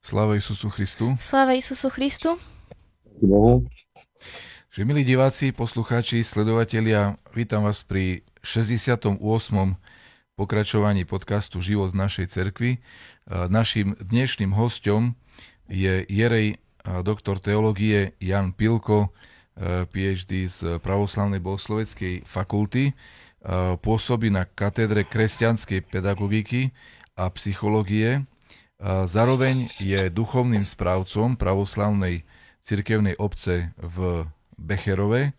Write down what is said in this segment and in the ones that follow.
Sláva Isusu Christu. Sláva Isusu Christu. Bohu. Že milí diváci, poslucháči, sledovatelia, vítam vás pri 68. pokračovaní podcastu Život v našej cerkvi. Naším dnešným hostom je Jerej doktor teológie Jan Pilko, PhD z Pravoslavnej bohosloveckej fakulty. Pôsobí na katedre kresťanskej pedagogiky a psychológie. Zároveň je duchovným správcom pravoslavnej cirkevnej obce v Becherove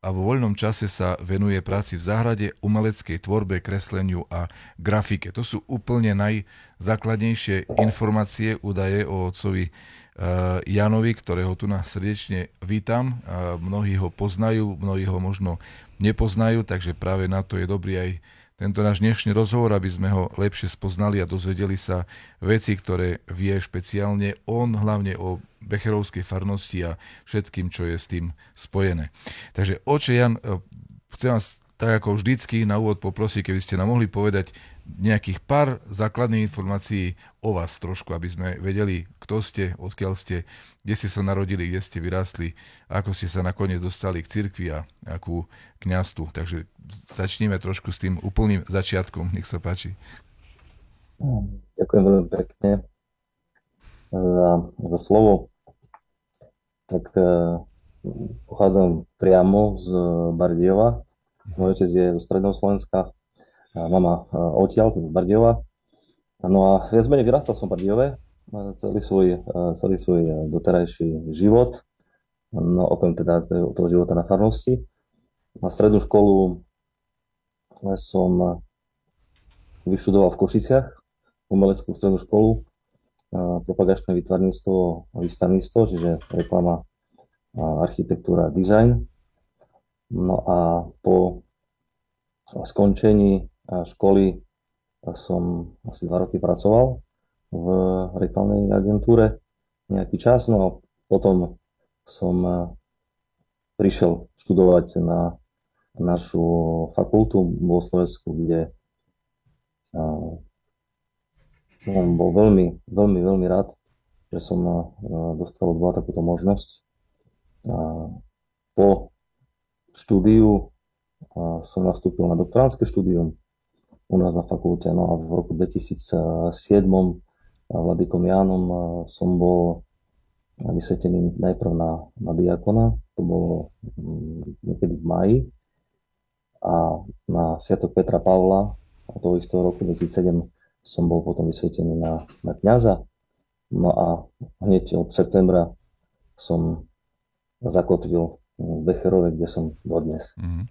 a vo voľnom čase sa venuje práci v záhrade, umeleckej tvorbe, kresleniu a grafike. To sú úplne najzákladnejšie informácie, údaje o otcovi Janovi, ktorého tu nás srdečne vítam. Mnohí ho poznajú, mnohí ho možno nepoznajú, takže práve na to je dobrý aj tento náš dnešný rozhovor, aby sme ho lepšie spoznali a dozvedeli sa veci, ktoré vie špeciálne on, hlavne o Becherovskej farnosti a všetkým, čo je s tým spojené. Takže oče Jan, e, chcem vás tak ako vždycky na úvod poprosiť, keby ste nám mohli povedať nejakých pár základných informácií o vás trošku, aby sme vedeli, kto ste, odkiaľ ste, kde ste sa narodili, kde ste vyrástli, ako ste sa nakoniec dostali k cirkvi a akú kniastu. Takže začneme trošku s tým úplným začiatkom. Nech sa páči. Ďakujem veľmi pekne za, za slovo. Tak uh, pochádzam priamo z Bardiova. Môj otec je zo Stredného Slovenska, mama odtiaľ, z Bardiova. No a viac menej vyrastal som v Bardiove celý svoj, uh, celý svoj doterajší život. No okrem teda toho života na farnosti. Na strednú školu som vyštudoval v Košiciach, umeleckú strednú školu, propagačné výtvarníctvo a výstavníctvo, čiže reklama, architektúra, design. No a po skončení školy som asi dva roky pracoval v reklamnej agentúre nejaký čas, no a potom som prišiel študovať na našu fakultu vo Slovensku, kde som bol veľmi, veľmi, veľmi rád, že som dostal od takúto možnosť. Po štúdiu som nastúpil na doktoránske štúdium u nás na fakulte. No a v roku 2007 Vladikom Jánom som bol vysvetený najprv na, na diakona, to bolo mm, niekedy v maji, a na Sviatok Petra Pavla a toho istého roku 2007 som bol potom vysvetený na, na kniaza. No a hneď od septembra som zakotvil v Becherove, kde som dodnes. Mm-hmm.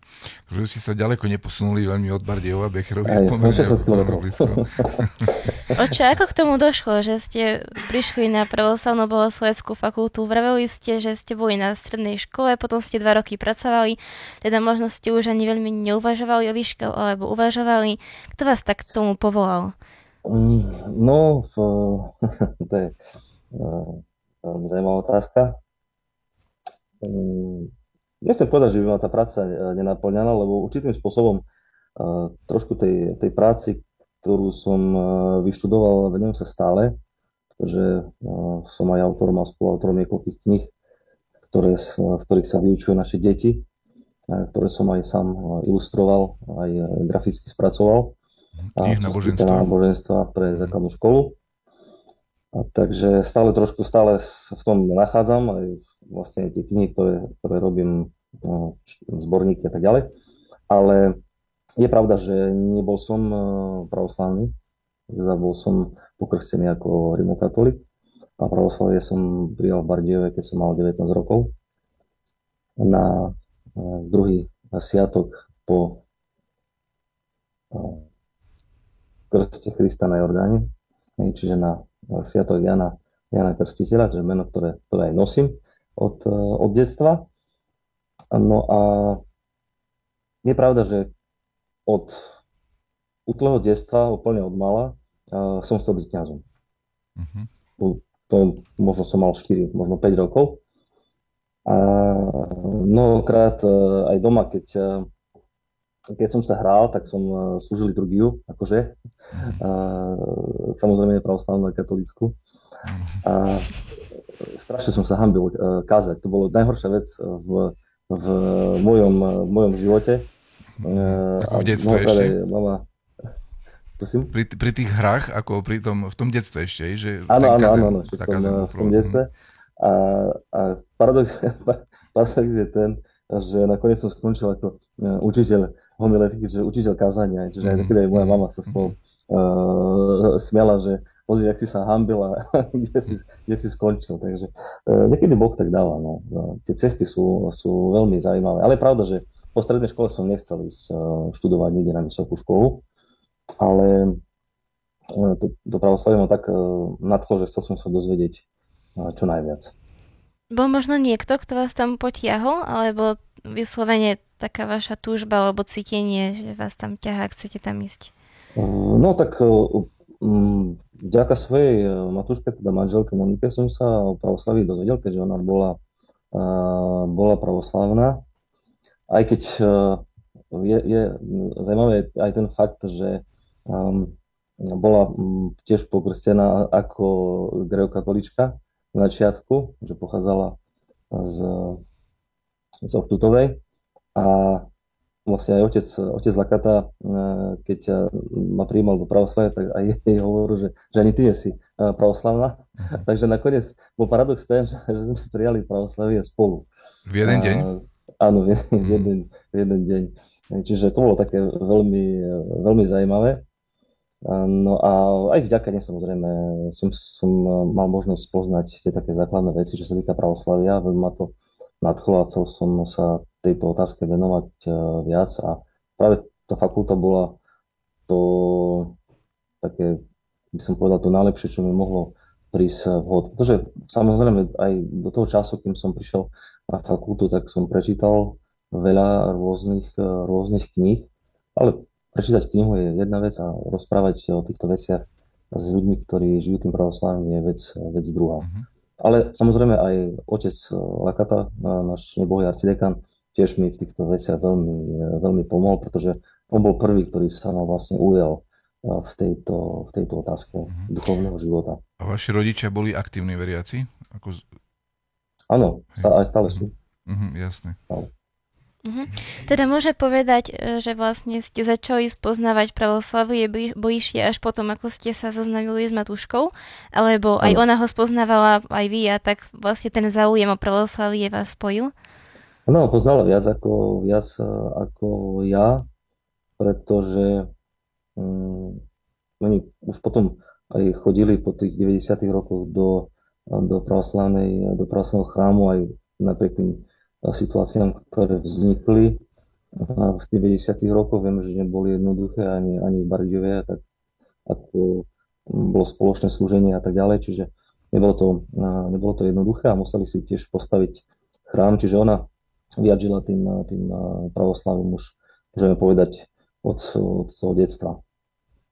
Takže si sa ďaleko neposunuli veľmi od Bardieva, Becherove je pomerne 60 blízko. Oče, ako k tomu došlo, že ste prišli na pravoslavnú bohosloveckú fakultu? Vraveli ste, že ste boli na strednej škole, potom ste dva roky pracovali, teda možno ste už ani veľmi neuvažovali o výške, alebo uvažovali. Kto vás tak k tomu povolal? Mm, no, to je veľmi zaujímavá otázka. Mm, nechcem povedať, že by ma tá práca e, nenaplňala, lebo určitým spôsobom e, trošku tej, tej práci, ktorú som e, vyštudoval, venujem sa stále, pretože som aj autorom a spoluautorom niekoľkých kníh, ktoré, z ktorých sa vyučujú naše deti, ktoré som aj sám ilustroval, aj graficky spracoval. Knih náboženstva. náboženstva pre základnú školu. A takže stále trošku stále v tom nachádzam, aj vlastne tie knihy, ktoré, ktoré robím, no, zborníky a tak ďalej. Ale je pravda, že nebol som e, pravoslavný, teda bol som pokrstený ako rimokatolik a pravoslavie som prijal v Bardiove, keď som mal 19 rokov. Na e, druhý sviatok po e, krste Krista na Jordáne, čiže na sviatok Jana, Jana Krstiteľa, čiže meno, ktoré, ktoré aj nosím od, e, od detstva. No a je pravda, že od útleho detstva, úplne od mala, uh, som chcel byť kňazom. Uh-huh. To možno som mal 4, možno 5 rokov. A mnohokrát uh, aj doma, keď, uh, keď som sa hral, tak som uh, slúžil liturgiu, akože. Uh, samozrejme pravoslavnú a katolickú. A strašne som sa hambil uh, kázať. To bolo najhoršia vec v, v, mojom, v mojom živote. Uh, v detstve ešte? Mama, Prosím? Pri, pri tých hrách, ako pri tom, v tom detstve ešte, že? Áno, áno, áno, áno, v tom, v tom detstve. A, a paradox, paradox je ten, že nakoniec som skončil ako učiteľ homiletiky, že učiteľ kázania, čiže mm-hmm. aj moja mama sa s toho uh, smiala, že pozri, ak si sa hambil a kde si, kde si skončil. Takže uh, niekedy Boh tak dáva. No. Uh, tie cesty sú, sú veľmi zaujímavé. Ale je pravda, že po strednej škole som nechcel ísť uh, študovať nikde na vysokú školu ale e, to, to pravoslavie ma tak nadchlo, že chcel som sa dozvedieť čo najviac. Bol možno niekto, kto vás tam potiahol, alebo vyslovene taká vaša túžba alebo cítenie, že vás tam ťahá, chcete tam ísť? No tak um, vďaka svojej matúške, teda manželke Monike, som sa o pravoslaví dozvedel, keďže ona bola, uh, bola pravoslavná. Aj keď uh, je, je zaujímavé aj ten fakt, že um, bola tiež pokrstená ako greokatolička na začiatku, že pochádzala z, z Ortutovej a vlastne aj otec, otec Lakata, e, keď ma prijímal do pravoslavia, tak aj jej hovoril, že, že ani ty nie si e, pravoslavná. Mhm. Takže nakoniec bol paradox ten, že, že sme prijali pravoslavie spolu. V jeden deň? A, áno, v jeden, v jeden, v jeden deň. Čiže to bolo také veľmi, veľmi zaujímavé. No a aj vďaka nej samozrejme som, som mal možnosť poznať tie také základné veci, čo sa týka pravoslavia. Veľmi ma to nadchlo a chcel som sa tejto otázke venovať e, viac a práve tá fakulta bola to také, by som povedal, to najlepšie, čo mi mohlo prísť vhod. Pretože samozrejme aj do toho času, kým som prišiel na fakultu, tak som prečítal veľa rôznych, e, rôznych kníh, ale prečítať knihu je jedna vec a rozprávať o týchto veciach s ľuďmi, ktorí žijú tým pravoslavím, je vec, vec druhá. Uh-huh. Ale samozrejme aj otec Lakata, náš nebohý arcidekan, tiež mi v týchto veciach veľmi, veľmi pomohol, pretože on bol prvý, ktorý sa ma vlastne ujal v tejto, v tejto otázke uh-huh. duchovného života. A vaši rodičia boli aktívni veriaci? Ako... Áno, aj stále sú. Uh-huh, jasne. Stále. Uh-huh. Teda môže povedať, e, že vlastne ste začali spoznávať pravoslavie bližšie až potom, ako ste sa zoznamili s Matúškou, alebo aj ona ho spoznávala, aj vy, a tak vlastne ten záujem o pravoslavie vás spojil? No, poznala viac ako, viac e, ako ja, pretože um, oni už potom aj chodili po tých 90. rokoch do, do pravoslavnej, do pravoslavného chrámu aj napriek tým situáciám, ktoré vznikli v tých 90. rokoch. Vieme, že neboli jednoduché ani, ani v Bardiove, tak ako bolo spoločné slúženie a tak ďalej, čiže nebolo to, nebolo to jednoduché a museli si tiež postaviť chrám, čiže ona vyjadžila tým, tým pravoslavím už, môžeme povedať, od, od svojho detstva.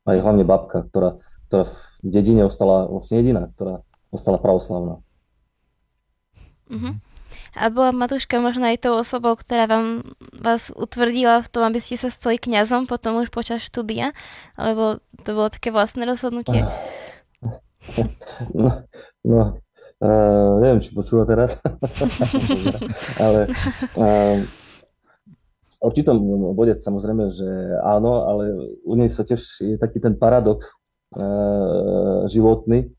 Aj hlavne babka, ktorá, ktorá v dedine ostala vlastne jediná, ktorá ostala pravoslavná. Mm-hmm. A bola Matúška možno aj tou osobou, ktorá vám, vás utvrdila v tom, aby ste sa stali kňazom potom už počas štúdia? Alebo to bolo také vlastné rozhodnutie? No, no uh, neviem, či počúva teraz, ale uh, určitom bode samozrejme, že áno, ale u nej sa tiež je taký ten paradox uh, životný,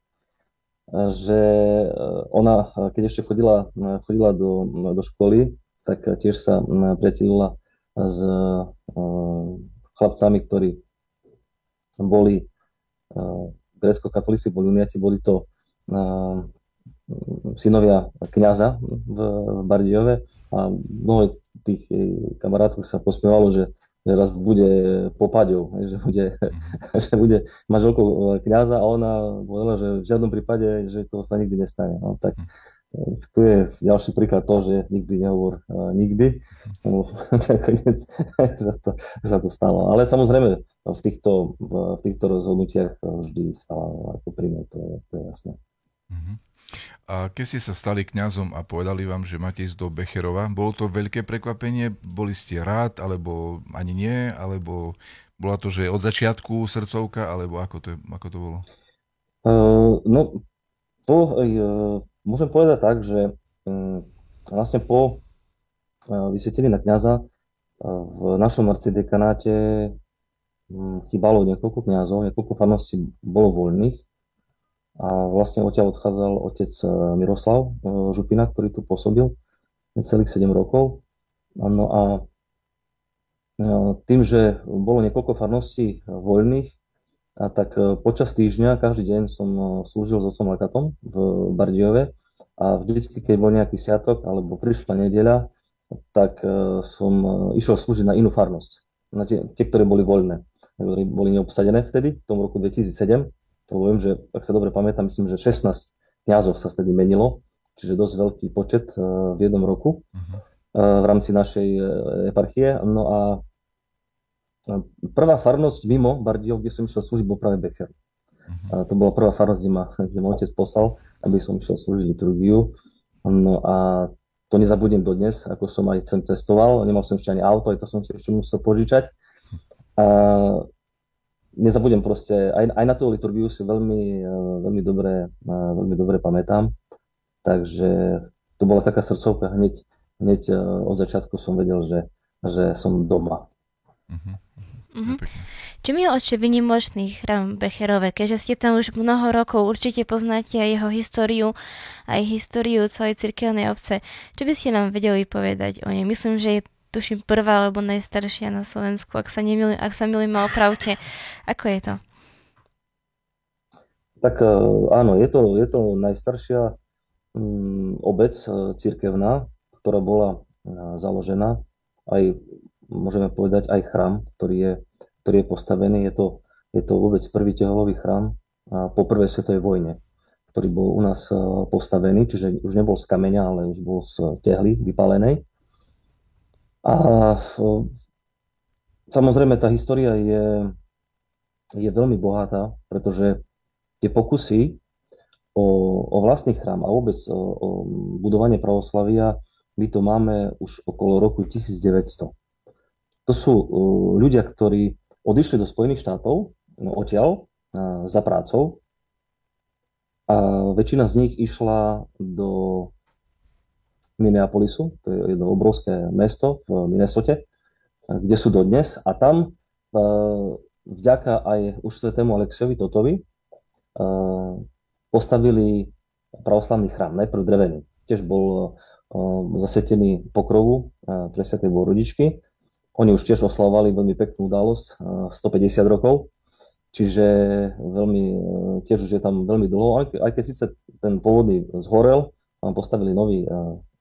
že ona, keď ešte chodila, chodila do, do školy, tak tiež sa priatelila s chlapcami, ktorí boli grécko-katolíci, boli uniati, boli to synovia kniaza v, v Bardiove a mnoho tých kamarátov sa posmievalo, že že raz bude popaďou, že bude, mm. že bude manželkou kniaza a ona povedala, že v žiadnom prípade, že to sa nikdy nestane. No, tak mm. tu je ďalší príklad toho, že nikdy nehovor uh, nikdy. Nakoniec sa to, sa to stalo. Ale samozrejme v týchto, v týchto rozhodnutiach vždy stala ako príjme, to je, to je jasné. Mm-hmm. A keď ste sa stali kňazom a povedali vám, že máte ísť do Becherova, bolo to veľké prekvapenie? Boli ste rád, alebo ani nie? Alebo bola to, že od začiatku srdcovka, alebo ako to, ako to bolo? Uh, no, to môžem povedať tak, že vlastne po vysvetení na kniaza v našom arcidekanáte chýbalo niekoľko kniazov, niekoľko farností bolo voľných a vlastne odtiaľ odchádzal otec Miroslav Župina, ktorý tu pôsobil necelých 7 rokov. No a tým, že bolo niekoľko farností voľných, a tak e, počas týždňa každý deň som e, slúžil s otcom Lekatom v Bardiove a vždycky, keď bol nejaký sviatok alebo prišla nedeľa, tak e, som išiel slúžiť na inú farnosť, na tie, tie ktoré boli voľné, ktoré boli neobsadené vtedy, v tom roku 2007. To viem, že ak sa dobre pamätám, myslím, že 16 kniazov sa vtedy menilo, čiže dosť veľký počet v jednom roku uh-huh. v rámci našej eparchie. No a Prvá farnosť mimo Bardiov, kde som išiel slúžiť, bol práve Becher. Uh-huh. To bola prvá farnosť, kde ma, kde ma otec poslal, aby som išiel slúžiť liturgiu. No a to nezabudnem dodnes, ako som aj sem cestoval, nemal som ešte ani auto, aj to som si ešte musel požičať. A nezabudnem proste, aj, aj na tú liturgiu si veľmi, veľmi, dobre, veľmi dobre pamätám. Takže to bola taká srdcovka, hneď, hneď od začiatku som vedel, že, že som doma. Uh-huh. Mm-hmm. Čím je oče vynimočný chrám Becherové? Keďže ste tam už mnoho rokov, určite poznáte aj jeho históriu, aj históriu celej cirkevnej obce. Čo by ste nám vedeli povedať o nej? Myslím, že je tuším prvá alebo najstaršia na Slovensku, ak sa, nemili, ak sa milím opravte. Ako je to? Tak e, áno, je to, je to najstaršia um, obec e, cirkevná, ktorá bola uh, založená aj môžeme povedať aj chrám, ktorý je, ktorý je postavený. Je to, je to vôbec prvý teholový chrám po prvej svetovej vojne, ktorý bol u nás e, postavený, čiže už nebol z kameňa, ale už bol z tehly vypálenej. A e, samozrejme tá história je, je veľmi bohatá, pretože tie pokusy o, o vlastný chrám a vôbec o, o budovanie pravoslavia, my to máme už okolo roku 1900. To sú uh, ľudia, ktorí odišli do Spojených štátov, no, odtiaľ, za prácou. A väčšina z nich išla do Minneapolisu, to je jedno obrovské mesto v Minnesote, kde sú dodnes. A tam uh, vďaka aj už svetému Alexiovi Totovi uh, postavili pravoslavný chrám, najprv drevený. Tiež bol zasvetený pokrovu pre Svetej Bohorodičky oni už tiež oslavovali veľmi peknú udalosť, 150 rokov, čiže veľmi, e, tiež už je tam veľmi dlho, aj keď síce ten pôvodný zhorel, tam postavili nový, e,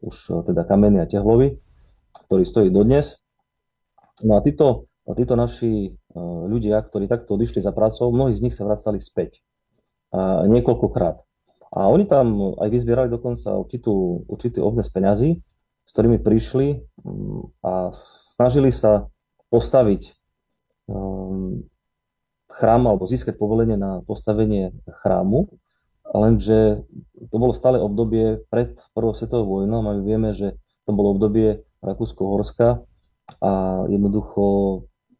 už e, teda kamenný a tehlový, ktorý stojí dodnes. No a títo, títo naši ľudia, ktorí takto odišli za prácou, mnohí z nich sa vracali späť a niekoľkokrát. A oni tam aj vyzbierali dokonca určitú, určitý obnes peňazí, s ktorými prišli mm, a snažili sa postaviť mm, chrám alebo získať povolenie na postavenie chrámu, lenže to bolo stále obdobie pred prvou svetovou vojnou a my vieme, že to bolo obdobie Rakúsko-Horska a jednoducho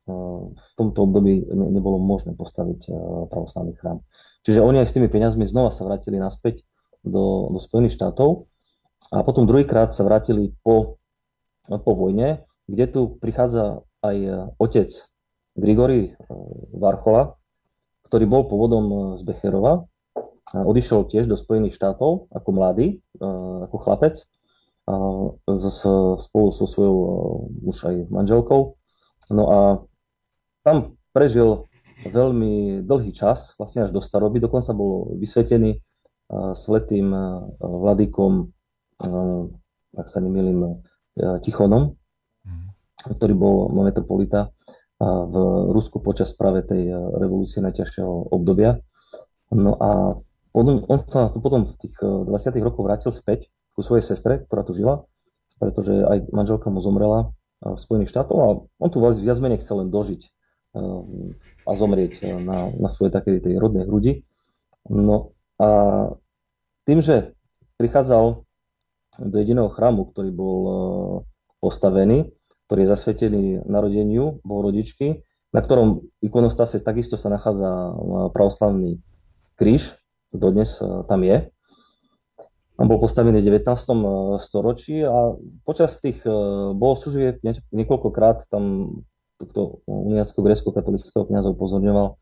mm, v tomto období nebolo možné postaviť pravoslavný chrám. Čiže oni aj s tými peniazmi znova sa vrátili naspäť do, do Spojených štátov a potom druhýkrát sa vrátili po, po vojne, kde tu prichádza aj e, otec Grigory e, Varchola, ktorý bol pôvodom e, z Becherova. Odišiel tiež do Spojených štátov ako mladý, ako chlapec, spolu so svojou už aj manželkou. No a tam prežil veľmi dlhý čas, vlastne až do staroby, dokonca bol vysvetený svetým vladykom ak sa nemýlim, Tichonom, mm. ktorý bol metropolita v Rusku počas práve tej revolúcie najťažšieho obdobia. No a potom, on sa tu potom v tých 20. E, rokoch vrátil späť ku svojej sestre, ktorá tu žila, pretože aj manželka mu zomrela v Spojených štátoch a on tu viac menej chcel len dožiť a zomrieť na, na svojej takej tej rodnej hrudi. No a tým, že prichádzal do jediného chrámu, ktorý bol postavený, ktorý je zasvetený narodeniu Bohorodičky, na ktorom ikonostase takisto sa nachádza pravoslavný kríž, dodnes e, tam je. On bol postavený v 19. storočí a počas tých bohoslúžieb niekoľkokrát tam tohto uniacko-grécko-katolického kniaza upozorňoval,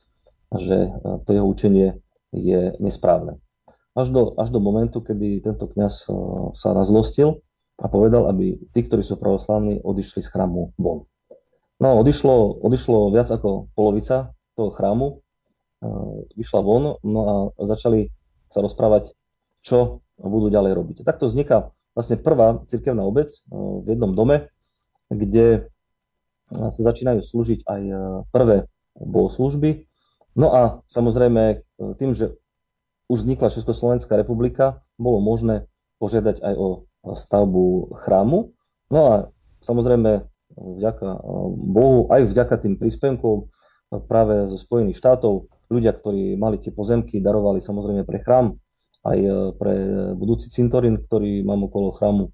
že to jeho učenie je nesprávne. Až do, až do momentu, kedy tento kniaz sa razlostil a povedal, aby tí, ktorí sú pravoslavní, odišli z chrámu von. No, odišlo, odišlo viac ako polovica toho chrámu, vyšla von, no a začali sa rozprávať, čo budú ďalej robiť. Takto vzniká vlastne prvá cirkevná obec v jednom dome, kde sa začínajú slúžiť aj prvé bohoslužby. No a samozrejme tým, že už vznikla Československá republika, bolo možné požiadať aj o stavbu chrámu. No a samozrejme vďaka Bohu, aj vďaka tým príspevkom práve zo Spojených štátov, ľudia, ktorí mali tie pozemky, darovali samozrejme pre chrám, aj e, pre budúci cintorín, ktorý mám okolo chrámu.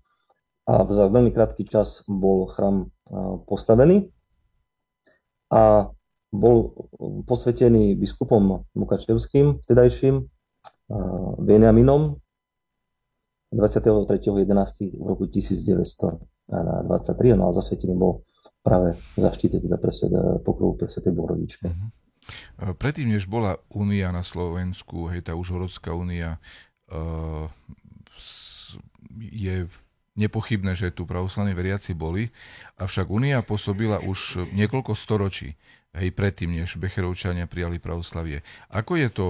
A za veľmi krátky čas bol chrám e, postavený a bol posvetený biskupom Mukačevským, vtedajším, Benjaminom, 23.11. v roku 1923, no a zasvetený bol práve zaštite teda pre pokrovu pre Svetej Bohorodičke. Uh-huh. Predtým, než bola únia na Slovensku, hej, tá Užhorodská únia, uh, je nepochybné, že tu pravoslavní veriaci boli, avšak únia pôsobila už niekoľko storočí, hej, predtým, než Becherovčania prijali pravoslavie. Ako je to,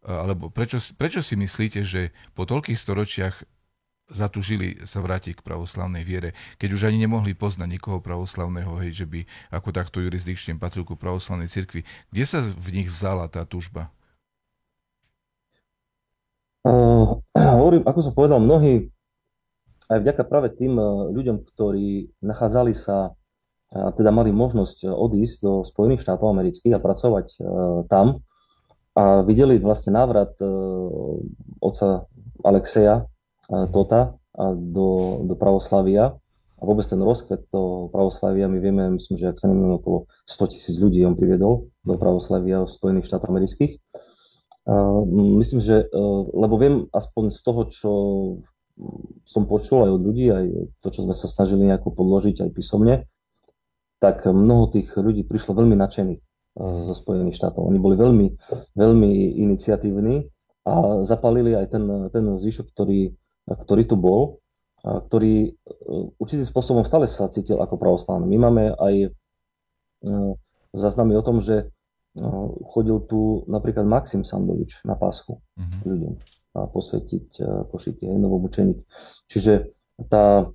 alebo prečo, prečo si myslíte, že po toľkých storočiach zatúžili sa vrátiť k pravoslavnej viere, keď už ani nemohli poznať nikoho pravoslavného, hej, že by ako takto jurisdikčne patril ku pravoslavnej cirkvi. Kde sa v nich vzala tá túžba? Uh, hovorím, ako som povedal, mnohí aj vďaka práve tým ľuďom, ktorí nachádzali sa, teda mali možnosť odísť do Spojených štátov amerických a pracovať tam a videli vlastne návrat oca Alexeja Tota a do, do pravoslavia a vôbec ten rozkvet toho pravoslavia, my vieme, myslím, že ak sa nemýlim, okolo 100 tisíc ľudí on priviedol do pravoslavia v Spojených štátoch amerických. myslím, že, e, lebo viem aspoň z toho, čo som počul aj od ľudí, aj to, čo sme sa snažili nejako podložiť aj písomne, tak mnoho tých ľudí prišlo veľmi nadšených e, zo Spojených štátov. Oni boli veľmi, veľmi iniciatívni a zapalili aj ten, ten zvyšok, ktorý ktorý tu bol, ktorý e, určitým spôsobom stále sa cítil ako pravoslavný. My máme aj e, záznamy o tom, že e, chodil tu napríklad Maxim Sandovič na páschu mm-hmm. ľuďom a posvetiť košiky, aj novomučeník. Čiže tá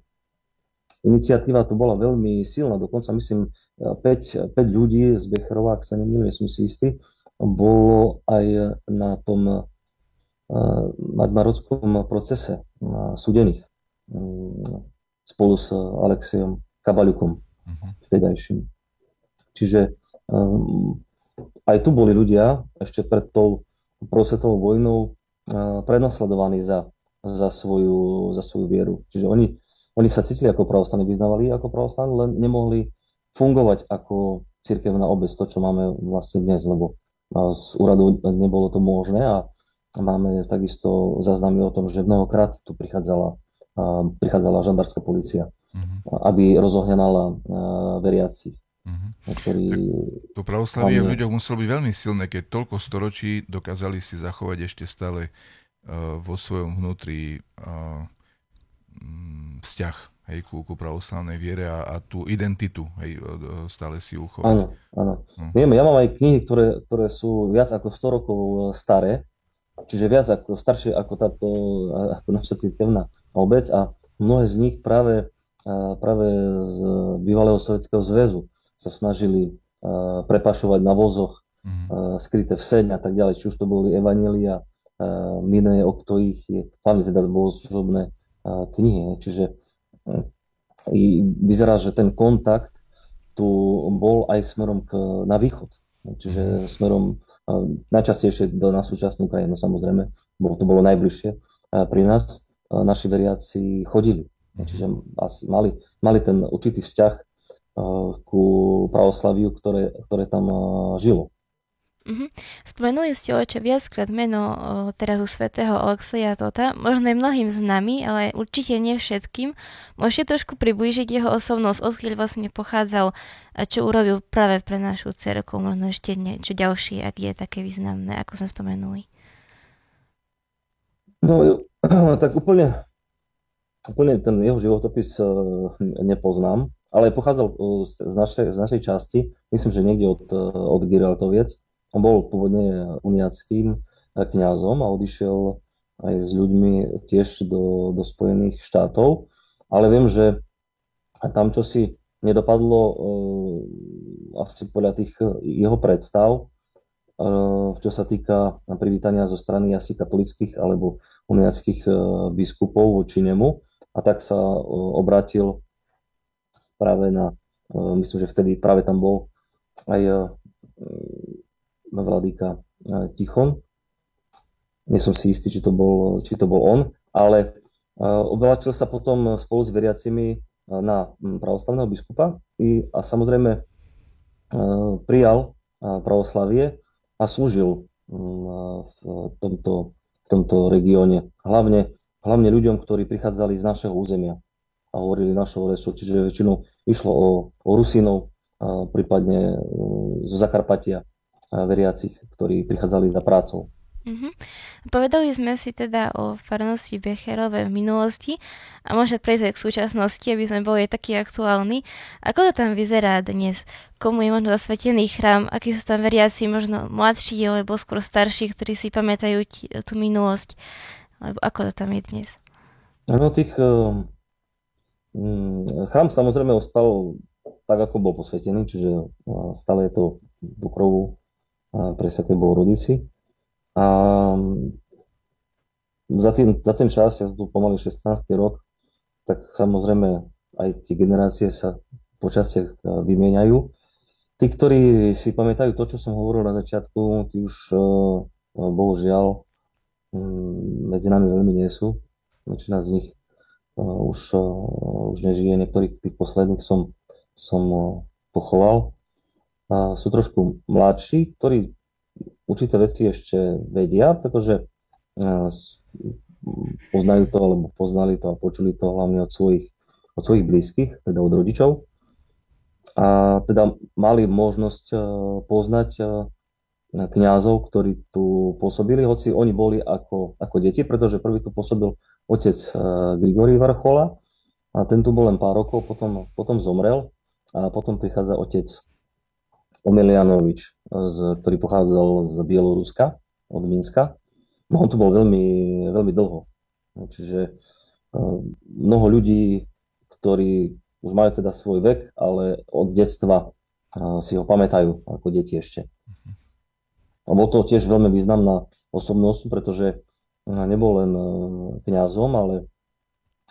iniciatíva tu bola veľmi silná, dokonca myslím 5, 5 ľudí z Becherova, ak sa nemýlim, som si istý, bolo aj na tom nadmarodskom procese súdených spolu s Alexiom Kabaľukom uh-huh. vtedajším. Čiže um, aj tu boli ľudia ešte pred tou prosvetovou vojnou prenasledovaní za, za, svoju, za svoju vieru. Čiže oni, oni sa cítili ako pravoslavní, vyznávali ako pravoslavní, len nemohli fungovať ako cirkevná obec, to, čo máme vlastne dnes, lebo z úradu nebolo to možné a Máme takisto záznamy o tom, že mnohokrát tu prichádzala, prichádzala žandárska policia, uh-huh. aby rozohnala veriacich. Uh-huh. Ktorý to pravoslavie v ľuďoch muselo byť veľmi silné, keď toľko storočí dokázali si zachovať ešte stále uh, vo svojom vnútri uh, vzťah hej, ku, ku pravoslavnej viere a, a tú identitu hej, stále si uchovať. Áno, áno. Uh-huh. Vieme, ja mám aj knihy, ktoré, ktoré sú viac ako 100 rokov staré, čiže viac ako staršie ako táto ako naša cirkevná obec a mnohé z nich práve, práve z bývalého Sovjetského zväzu sa snažili prepašovať na vozoch, mm. skryté v seň a tak ďalej, či už to boli evanelia, miné, o ktorých je, hlavne teda bohoslužobné knihy. Čiže vyzerá, že ten kontakt tu bol aj smerom k, na východ. Čiže mhm. smerom najčastejšie do, na súčasnú krajinu samozrejme, bo to bolo najbližšie pri nás, naši veriaci chodili. Čiže mali, mali ten určitý vzťah ku pravoslaviu, ktoré, ktoré tam žilo. Uh-huh. Spomenuli ste oče viackrát meno o, teraz u svätého Alexeja Tota, možno aj mnohým známy, ale určite nie všetkým. Môžete trošku priblížiť jeho osobnosť, odkiaľ vlastne pochádzal a čo urobil práve pre našu cerku, možno ešte niečo ďalšie, ak je také významné, ako sme spomenuli. No, tak úplne, úplne ten jeho životopis eh, nepoznám, ale pochádzal eh, z našej, z našej časti, myslím, že niekde od, eh, od Giraltoviec, on bol pôvodne uniackým kňazom a odišiel aj s ľuďmi tiež do, do Spojených štátov, ale viem, že tam čo si nedopadlo uh, asi podľa tých jeho predstav, uh, čo sa týka privítania zo strany asi katolických alebo uniackých uh, biskupov voči nemu. A tak sa obratil práve na, myslím, že vtedy práve tam bol aj vladyka e, Tichon. Nie som si istý, či to bol, či to bol on, ale e, obrátil sa potom spolu s veriacimi e, na pravoslavného biskupa i, a samozrejme prijal pravoslavie a slúžil v tomto, v tomto regióne. Hlavne, hlavne ľuďom, ktorí prichádzali z našeho územia a hovorili našou resu, čiže väčšinou išlo o, o Rusínov, prípadne zo Zakarpatia veriacich, ktorí prichádzali za prácou. Uh-huh. Povedali sme si teda o farnosti Becherove v minulosti a môže prejsť aj k súčasnosti, aby sme boli takí aktuálni. Ako to tam vyzerá dnes? Komu je možno zasvetený chrám? Akí sú tam veriaci, možno mladší alebo skôr starší, ktorí si pamätajú tú minulosť? Alebo ako to tam je dnes? No tých um, chrám samozrejme ostal tak, ako bol posvetený, čiže stále je to Bukrovu pre tie Bohorodici. A za, tým, za ten čas, ja tu pomaly 16. rok, tak samozrejme aj tie generácie sa počasie vymieňajú. Tí, ktorí si pamätajú to, čo som hovoril na začiatku, tí už bohužiaľ medzi nami veľmi nie sú. Väčšina z nich už, už nežije. Niektorých tých posledných som, som pochoval sú trošku mladší, ktorí určité veci ešte vedia, pretože poznajú to, alebo poznali to a počuli to hlavne od svojich, od svojich blízkych, teda od rodičov. A teda mali možnosť poznať kňazov, ktorí tu pôsobili, hoci oni boli ako, ako deti, pretože prvý tu pôsobil otec Grigory Varchola a ten tu bol len pár rokov, potom, potom zomrel a potom prichádza otec Omelianovič, z, ktorý pochádzal z Bieloruska, od Minska. No on tu bol veľmi, veľmi dlho. Čiže uh, mnoho ľudí, ktorí už majú teda svoj vek, ale od detstva uh, si ho pamätajú ako deti ešte. A bol to tiež veľmi významná osobnosť, pretože nebol len kňazom, ale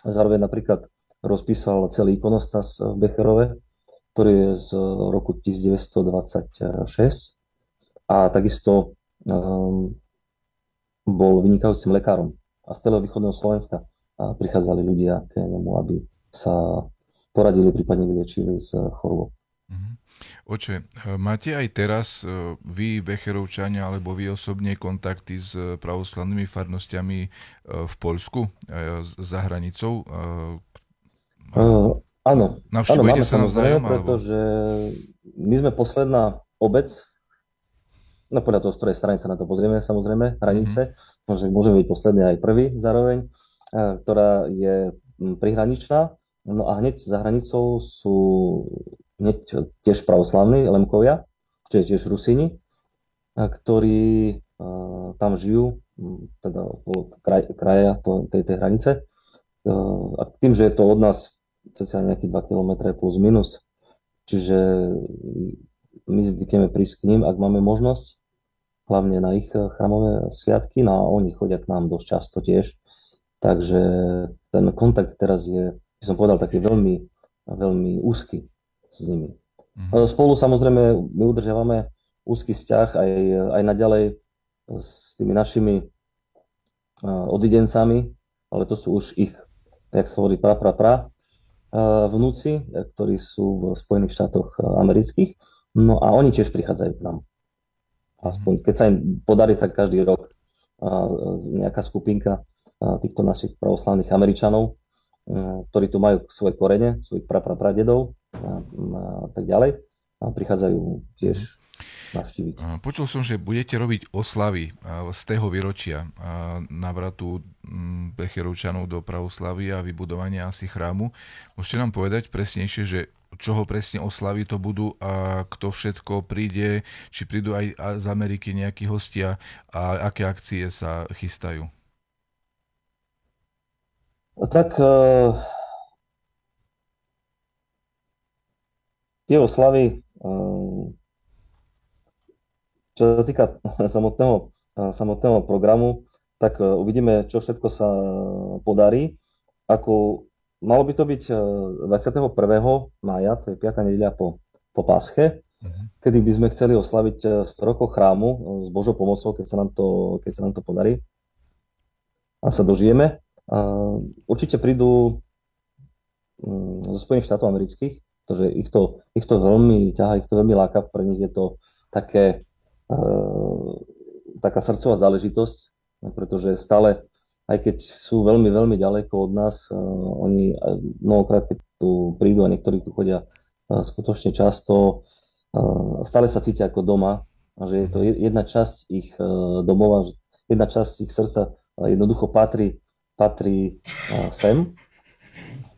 zároveň napríklad rozpísal celý ikonostas v Becherove, ktorý je z roku 1926 a takisto um, bol vynikajúcim lekárom. A z celého východného Slovenska prichádzali ľudia k nemu, aby sa poradili, prípadne vyliečili z chorobou. Mhm. Oče, máte aj teraz e, vy, Becherovčania, alebo vy osobne kontakty s pravoslavnými farnostiami v Poľsku, e, za hranicou? Uh, Áno, áno máme sa navzájom, pretože my sme posledná obec, no podľa toho, z ktorej strany sa na to pozrieme, samozrejme, hranice, mm-hmm. môžeme byť posledný aj prvý zároveň, ktorá je prihraničná, no a hneď za hranicou sú hneď tiež pravoslavní Lemkovia, čiže tiež Rusini, ktorí tam žijú, teda okolo kraj, kraja tej, tej hranice. A tým, že je to od nás cca nejakých 2 km plus minus. Čiže my zvykneme prísť k ním, ak máme možnosť, hlavne na ich chrámové sviatky, no a oni chodia k nám dosť často tiež. Takže ten kontakt teraz je, by som povedal, taký veľmi, veľmi úzky s nimi. Mm-hmm. Spolu samozrejme my udržiavame úzky vzťah aj, aj naďalej s tými našimi odidencami, ale to sú už ich, jak sa hovorí, pra, pra, pra, vnúci, e, ktorí sú v Spojených štátoch e, amerických. No a oni tiež prichádzajú k nám. Aspoň keď sa im podarí, tak každý rok nejaká skupinka týchto našich pravoslavných Američanov, ktorí tu majú svoje korene, svojich praprapradedov a, a tak ďalej, a prichádzajú tiež navštíviť. Počul som, že budete robiť oslavy z tého výročia návratu Becherovčanov do pravoslavy a vybudovania asi chrámu. Môžete nám povedať presnejšie, že čoho presne oslavy to budú a kto všetko príde, či prídu aj z Ameriky nejakí hostia a aké akcie sa chystajú? Tak uh, tie oslavy uh, čo sa týka samotného, samotného programu, tak e, uvidíme, čo všetko sa podarí. Ako, malo by to byť 21. E, mája, to je 5. nedeľa po, po Pásche, uh-huh. kedy by sme chceli oslaviť 100 e, rokov chrámu s Božou pomocou, keď sa nám to, keď sa nám to podarí a sa dožijeme. Určite prídu mm, zo Spojených štátov amerických, pretože ich to, ich to veľmi ťaha, ich to veľmi láka, pre nich je to také Eh, taká srdcová záležitosť, pretože stále, aj keď sú veľmi, veľmi ďaleko od nás, eh, oni mnohokrát, keď tu prídu a niektorí tu chodia skutočne často, stále sa cítia ako doma že je to jedna časť ich domova, jedna časť ich srdca jednoducho patrí, patrí sem.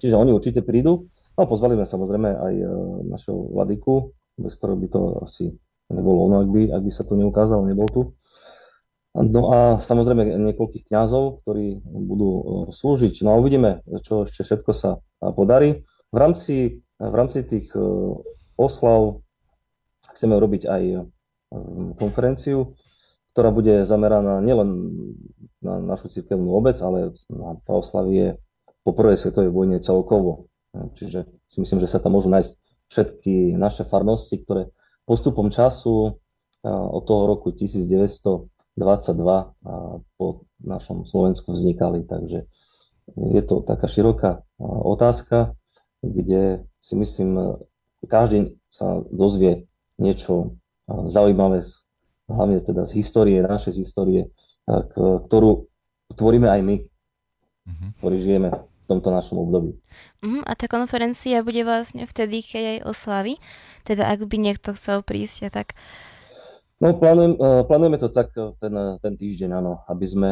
Čiže oni určite prídu. No pozvali sme samozrejme aj našho vladyku, bez ktorého by to asi nebolo ono, ak by, ak by sa to neukázalo, nebol tu. No a samozrejme niekoľkých kňazov, ktorí budú e, slúžiť. No a uvidíme, čo ešte všetko sa podarí. V rámci, v rámci tých e, oslav chceme robiť aj e, konferenciu, ktorá bude zameraná nielen na našu cirkevnú obec, ale na pravoslavie po prvej svetovej vojne celkovo. Čiže si myslím, že sa tam môžu nájsť všetky naše farnosti, ktoré postupom času od toho roku 1922 po našom Slovensku vznikali. Takže je to taká široká otázka, kde si myslím, každý sa dozvie niečo zaujímavé, hlavne teda z histórie, našej histórie, ktorú tvoríme aj my, mhm. ktorí žijeme tomto našom období. Uh, a tá konferencia bude vlastne vtedy, keď aj oslavy, teda ak by niekto chcel prísť a tak. No, plánujem, uh, plánujeme to tak uh, ten, uh, ten týždeň, áno, aby sme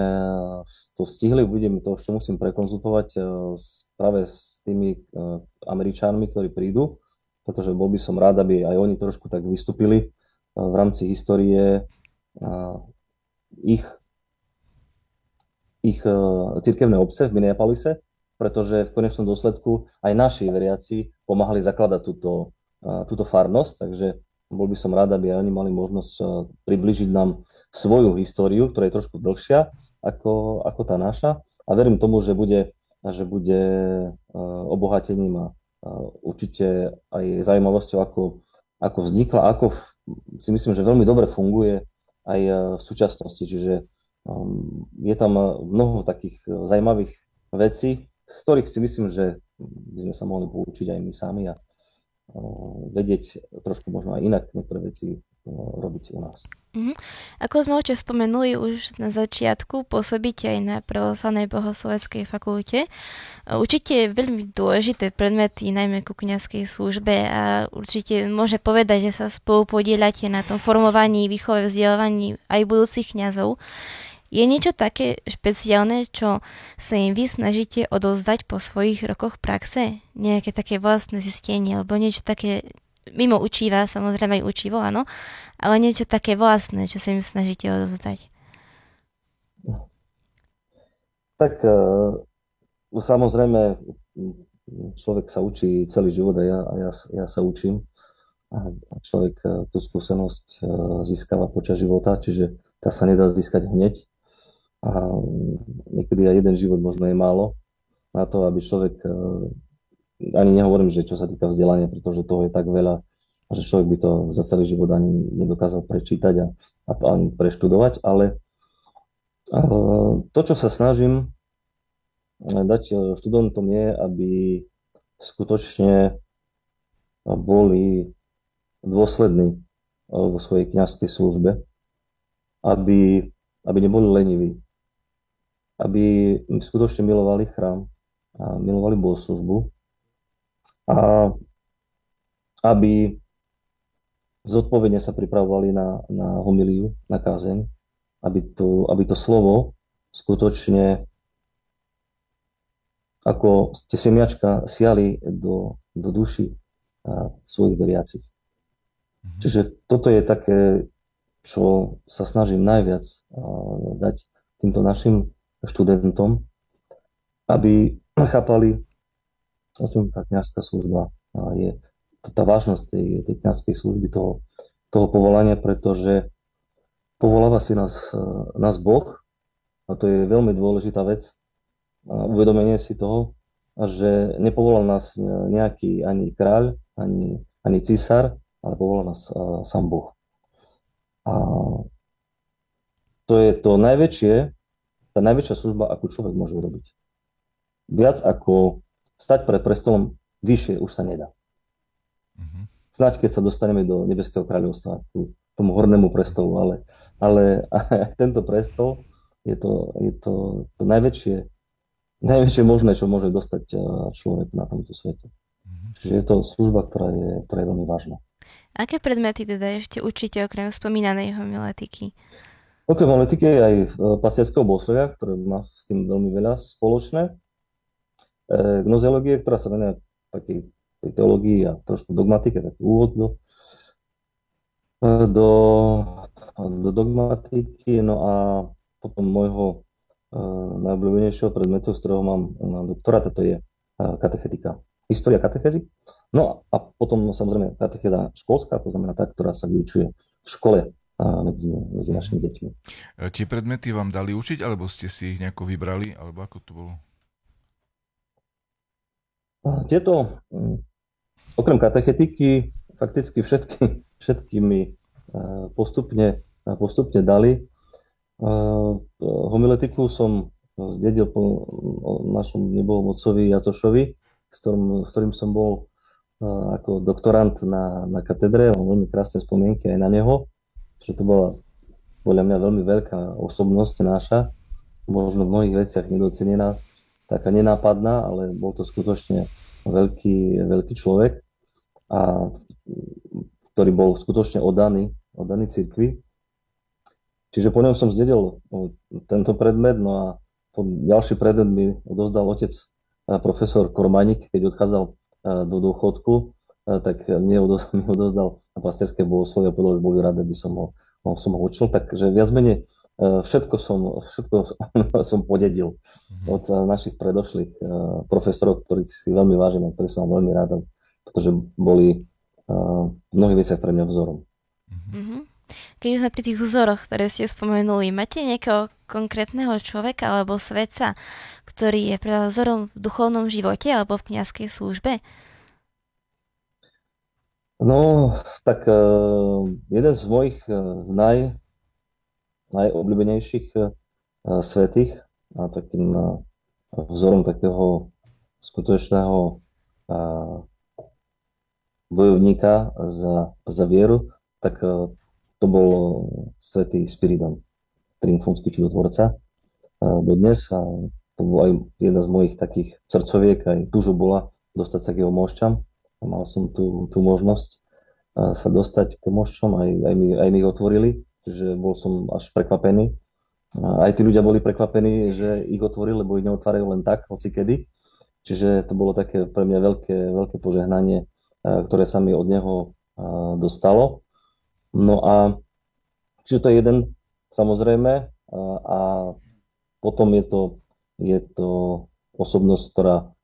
to stihli, budem to ešte musím prekonzultovať práve s tými Američanmi, ktorí prídu, pretože bol by som rád, aby aj oni trošku tak vystúpili v rámci histórie ich, ich cirkevnej obce v Minneapolise, pretože v konečnom dôsledku aj naši veriaci pomáhali zakladať túto, túto farnosť, takže bol by som rád, aby aj oni mali možnosť približiť nám svoju históriu, ktorá je trošku dlhšia ako, ako tá naša a verím tomu, že bude, že bude obohatením a určite aj zaujímavosťou, ako, ako vznikla, ako si myslím, že veľmi dobre funguje aj v súčasnosti. Čiže um, je tam mnoho takých zaujímavých vecí, z ktorých si myslím, že by sme sa mohli poučiť aj my sami a vedieť trošku možno aj inak niektoré veci robiť u nás. Mm-hmm. Ako sme oče spomenuli už na začiatku, pôsobíte aj na pravoslavnej bohosloveckej fakulte. Určite je veľmi dôležité predmety, najmä ku kniazkej službe a určite môže povedať, že sa spolu podielate na tom formovaní, výchove, vzdelávaní aj budúcich kňazov. Je niečo také špeciálne, čo sa im vy snažíte odozdať po svojich rokoch praxe? Nejaké také vlastné zistenie, alebo niečo také mimo učiva, samozrejme aj učivo, áno, ale niečo také vlastné, čo sa im snažíte odozdať? Tak e, samozrejme človek sa učí celý život a ja, a ja, ja sa učím a človek e, tú skúsenosť e, získava počas života, čiže tá sa nedá získať hneď. A niekedy aj jeden život možno je málo na to, aby človek, e, ani nehovorím, že čo sa týka vzdelania, pretože toho je tak veľa, že človek by to za celý život ani nedokázal prečítať a, a ani preštudovať, ale e, to, čo sa snažím dať e, študentom je, aby skutočne boli dôslední vo svojej kniazkej službe, aby, aby neboli leniví, aby skutočne milovali chrám a milovali bohoslužbu a aby zodpovedne sa pripravovali na, na homiliu, na kázeň, aby to, aby to slovo skutočne ako ste semiačka siali do, do duši svojich veriacich. Mm-hmm. Čiže toto je také, čo sa snažím najviac dať týmto našim študentom, aby chápali, o čom tá kniazská služba je, tá vážnosť tej, tej kniazkej služby, toho, toho povolania, pretože povoláva si nás, nás Boh a to je veľmi dôležitá vec, uvedomenie si toho, že nepovolal nás nejaký ani kráľ, ani, ani císar, ale povolal nás sám Boh. A to je to najväčšie, tá najväčšia služba, akú človek môže urobiť. Viac ako stať pred prestolom, vyššie už sa nedá. Mm-hmm. Snáď, keď sa dostaneme do Nebeského kráľovstva, k tomu hornému prestolu, ale, ale tento prestol je to, je to, to najväčšie, najväčšie možné, čo môže dostať eh, človek na tomto svete. Mm-hmm. Čiže je to služba, ktorá je, ktorá je veľmi vážna. Aké predmety teda ešte učíte okrem spomínanej homiletiky? Okrem homiletiky je aj eh, pastierského bohoslovia, ktoré má s tým veľmi veľa spoločné. E, gnozeológie, ktorá sa venuje takej tej teológii a trošku dogmatike, taký úvod do, do, do dogmatiky. No a potom môjho najobľúbenejšieho predmetu, z ktorého mám na doktoráta, to je katechetika. História katechézy. No a potom samozrejme katechéza školská, to znamená tá, ktorá sa vyučuje v škole medzi, medzi našimi deťmi. E, tie predmety vám dali učiť, alebo ste si ich nejako vybrali, alebo ako to bolo? Tieto, mm, okrem katechetiky, fakticky všetky, všetky mi postupne, postupne dali. Homiletiku som zdedil po našom nebohom otcovi Jacošovi, s ktorým, s ktorým som bol ako doktorant na, na katedre, mám veľmi krásne spomienky aj na neho, že to bola podľa mňa veľmi veľká osobnosť náša, možno v mnohých veciach nedocenená, taká nenápadná, ale bol to skutočne veľký, veľký človek, a, ktorý bol skutočne oddaný, oddaný cirkvi. Čiže po ňom som zdedil no, tento predmet, no a ďalší predmet mi odozdal otec profesor Kormanik, keď odchádzal do dôchodku, tak mne odozdal, mi odozdal pastierské bohoslovie a povedal, že boli radi, aby som ho, som ho učil. Takže viac menej všetko som, všetko som podedil mhm. od našich predošlých profesorov, ktorých si veľmi vážim a ktorých som veľmi rád, pretože boli v mnohých veciach pre mňa vzorom. Mm-hmm. Keď sme pri tých vzoroch, ktoré ste spomenuli, máte nejakého konkrétneho človeka alebo svetca, ktorý je pre vás vzorom v duchovnom živote alebo v kniazkej službe? No, tak uh, jeden z mojich uh, naj, najobľúbenejších uh, svetých a takým vzorom takého skutočného bojovníka za, za vieru, tak to bol svätý Spiridon, triumfomský čudotvorca dodnes a to bol aj jedna z mojich takých srdcoviek, aj túžo bola dostať sa k jeho mošťam. Mal som tú, tú možnosť sa dostať k mošťom, aj, aj, mi, aj mi ich otvorili, čiže bol som až prekvapený. Aj tí ľudia boli prekvapení, že ich otvorili, lebo ich neotvárajú len tak, hoci kedy. Čiže to bolo také pre mňa veľké, veľké požehnanie, ktoré sa mi od neho dostalo. No a čiže to je jeden samozrejme a potom je to, je to osobnosť, ktorá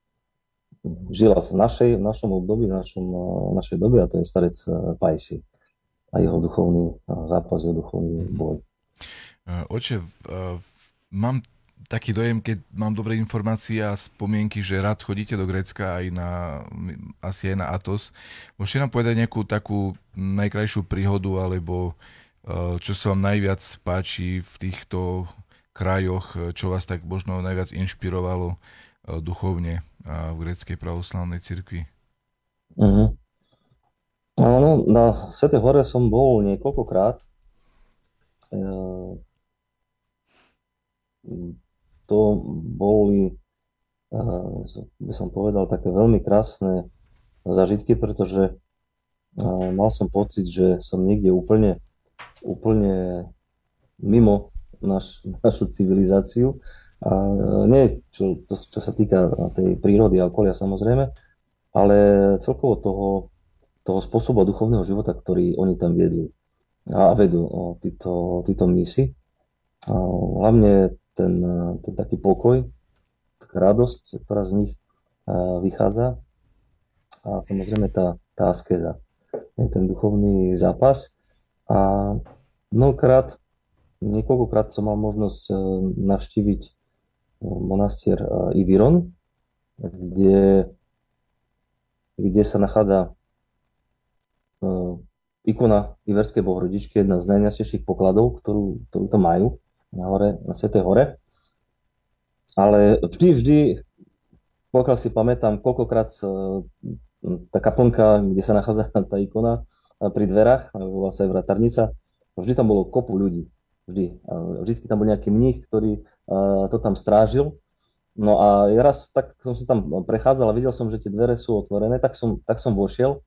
žila v, našej, v našom období, v našom, našej dobe a to je starec e, Pajsi a jeho duchovný zápas, jeho duchovný mhm. boj. Oče, mám taký dojem, keď mám dobré informácie a spomienky, že rád chodíte do Grécka aj na, asi aj na Atos. Môžete nám povedať nejakú takú najkrajšiu príhodu alebo eh, čo sa vám najviac páči v týchto krajoch, čo vás tak možno najviac inšpirovalo eh, duchovne v gréckej pravoslavnej cirkvi? Uh-huh. Áno, na Svete hore som bol niekoľkokrát to boli, by som povedal, také veľmi krásne zažitky, pretože mal som pocit, že som niekde úplne, úplne mimo naš, našu civilizáciu. A nie čo, to, čo sa týka tej prírody a okolia samozrejme, ale celkovo toho, toho spôsobu duchovného života, ktorý oni tam viedli a vedú títo, títo misi. A hlavne ten, ten taký pokoj, taká radosť, ktorá z nich vychádza a samozrejme tá, tá askeza, ten duchovný zápas. A mnohokrát, niekoľkokrát som mal možnosť navštíviť monastier Iviron, kde, kde sa nachádza ikona Iverskej bohorodičky, jedna z najnajčastejších pokladov, ktorú, ktorú to majú na, hore, na Svetej hore. Ale vždy, vždy, pokiaľ si pamätám, koľkokrát tá kaplnka, kde sa nachádza tá ikona pri dverách, volá sa vratarnica, vždy tam bolo kopu ľudí. Vždy. Vždycky tam bol nejaký mních, ktorý to tam strážil. No a ja raz tak som sa tam prechádzal a videl som, že tie dvere sú otvorené, tak som, tak som vošiel